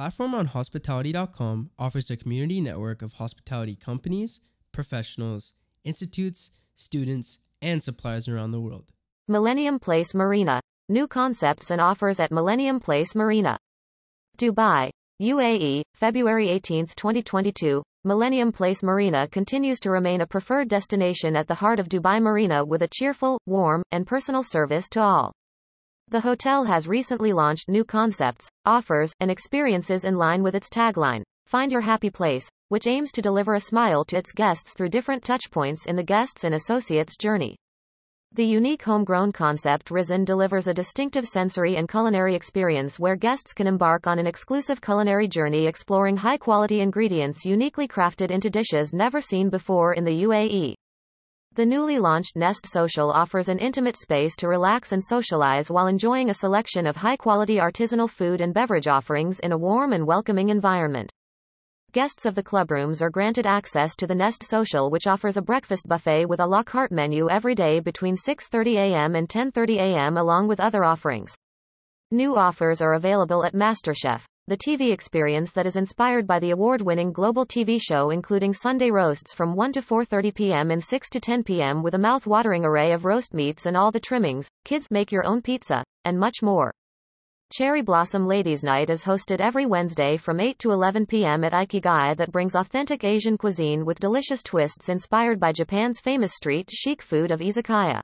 Platform on Hospitality.com offers a community network of hospitality companies, professionals, institutes, students, and suppliers around the world. Millennium Place Marina. New concepts and offers at Millennium Place Marina. Dubai, UAE, February 18, 2022. Millennium Place Marina continues to remain a preferred destination at the heart of Dubai Marina with a cheerful, warm, and personal service to all. The hotel has recently launched new concepts, offers, and experiences in line with its tagline, Find Your Happy Place, which aims to deliver a smile to its guests through different touchpoints in the guests and associates' journey. The unique homegrown concept Risen delivers a distinctive sensory and culinary experience where guests can embark on an exclusive culinary journey exploring high quality ingredients uniquely crafted into dishes never seen before in the UAE. The newly launched Nest Social offers an intimate space to relax and socialize while enjoying a selection of high quality artisanal food and beverage offerings in a warm and welcoming environment. Guests of the clubrooms are granted access to the Nest Social which offers a breakfast buffet with a la carte menu every day between 6:30 a.m. and 10:30 a.m. along with other offerings. New offers are available at MasterChef, the TV experience that is inspired by the award-winning global TV show including Sunday roasts from 1 to 4:30 p.m. and 6 to 10 p.m. with a mouth-watering array of roast meats and all the trimmings, kids make your own pizza, and much more. Cherry Blossom Ladies Night is hosted every Wednesday from 8 to 11 p.m. at Ikigai that brings authentic Asian cuisine with delicious twists inspired by Japan's famous street chic food of izakaya.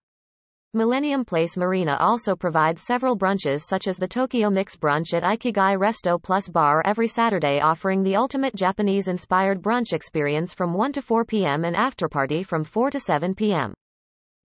Millennium Place Marina also provides several brunches such as the Tokyo Mix Brunch at Ikigai Resto Plus Bar every Saturday offering the ultimate Japanese-inspired brunch experience from 1 to 4 p.m. and afterparty from 4 to 7 p.m.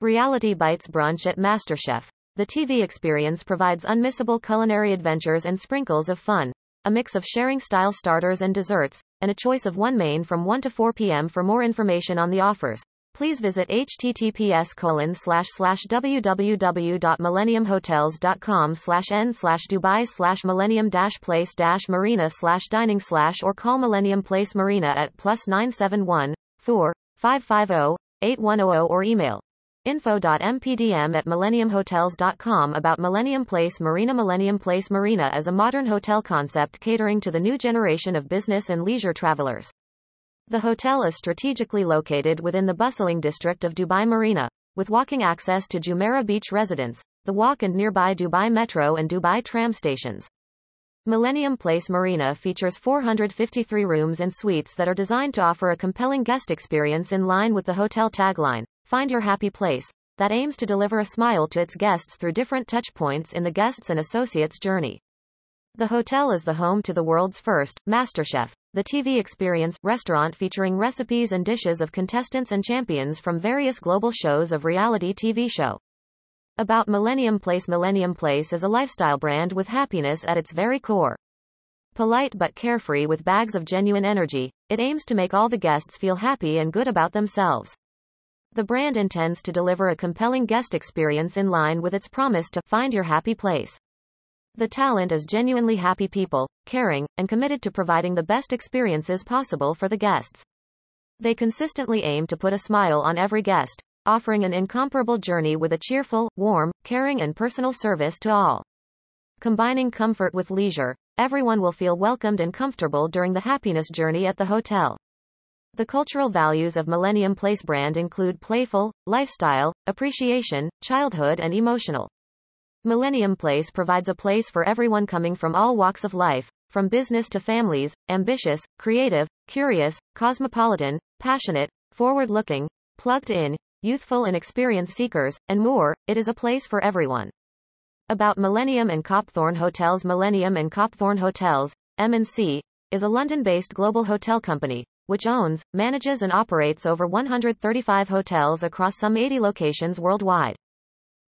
Reality Bites Brunch at MasterChef. The TV experience provides unmissable culinary adventures and sprinkles of fun, a mix of sharing style starters and desserts, and a choice of one main from 1 to 4 p.m. For more information on the offers, please visit https www.millenniumhotels.com n Dubai millennium place marina dining slash or call Millennium Place Marina at plus 971 4 550 8100 or email info.mpdm at millenniumhotels.com about Millennium Place Marina Millennium Place Marina is a modern hotel concept catering to the new generation of business and leisure travelers. The hotel is strategically located within the bustling district of Dubai Marina, with walking access to Jumeirah Beach residence, the walk and nearby Dubai Metro and Dubai tram stations. Millennium Place Marina features 453 rooms and suites that are designed to offer a compelling guest experience in line with the hotel tagline, Find Your Happy Place, that aims to deliver a smile to its guests through different touch points in the guests' and associates' journey. The hotel is the home to the world's first MasterChef, the TV experience restaurant featuring recipes and dishes of contestants and champions from various global shows of reality TV show. About Millennium Place Millennium Place is a lifestyle brand with happiness at its very core. Polite but carefree with bags of genuine energy, it aims to make all the guests feel happy and good about themselves. The brand intends to deliver a compelling guest experience in line with its promise to find your happy place. The talent is genuinely happy people, caring, and committed to providing the best experiences possible for the guests. They consistently aim to put a smile on every guest, offering an incomparable journey with a cheerful, warm, caring and personal service to all. Combining comfort with leisure, everyone will feel welcomed and comfortable during the happiness journey at the hotel. The cultural values of Millennium Place brand include playful, lifestyle, appreciation, childhood and emotional. Millennium Place provides a place for everyone coming from all walks of life, from business to families, ambitious, creative, curious, cosmopolitan, passionate, forward-looking, plugged in, youthful and experience seekers, and more, it is a place for everyone. About Millennium and Copthorne Hotels Millennium and Copthorne Hotels, M&C, is a London-based global hotel company, which owns, manages and operates over 135 hotels across some 80 locations worldwide.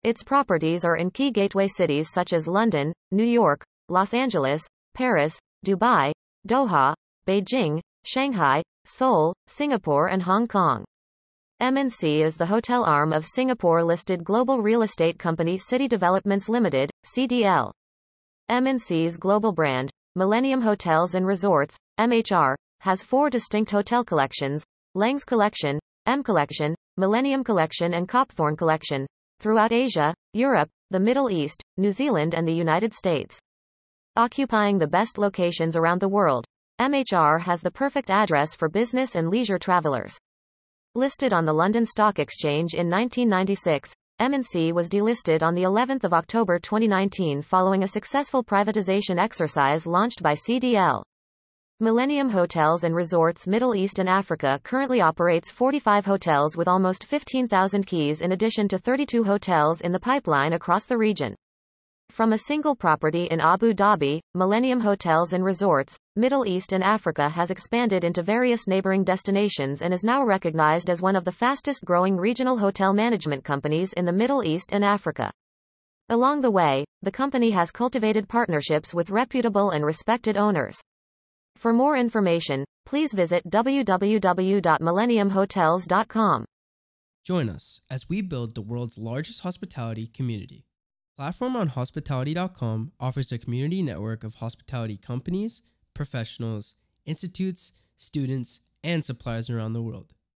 Its properties are in key gateway cities such as London, New York, Los Angeles, Paris, Dubai, Doha, Beijing, Shanghai, Seoul, Singapore and Hong Kong. M&C is the hotel arm of Singapore-listed global real estate company City Developments Limited, CDL. M&C's global brand, Millennium Hotels and Resorts, MHR, has four distinct hotel collections, Leng's Collection, M Collection, Millennium Collection and Copthorne Collection, throughout Asia, Europe, the Middle East, New Zealand and the United States. Occupying the best locations around the world, MHR has the perfect address for business and leisure travelers. Listed on the London Stock Exchange in 1996, M&C was delisted on the 11th of October 2019 following a successful privatization exercise launched by CDL. Millennium Hotels and Resorts Middle East and Africa currently operates 45 hotels with almost 15,000 keys in addition to 32 hotels in the pipeline across the region. From a single property in Abu Dhabi, Millennium Hotels and Resorts, Middle East and Africa has expanded into various neighboring destinations and is now recognized as one of the fastest growing regional hotel management companies in the Middle East and Africa. Along the way, the company has cultivated partnerships with reputable and respected owners. For more information, please visit www.millenniumhotels.com. Join us as we build the world's largest hospitality community. Platform on hospitality.com offers a community network of hospitality companies, professionals, institutes, students, and suppliers around the world.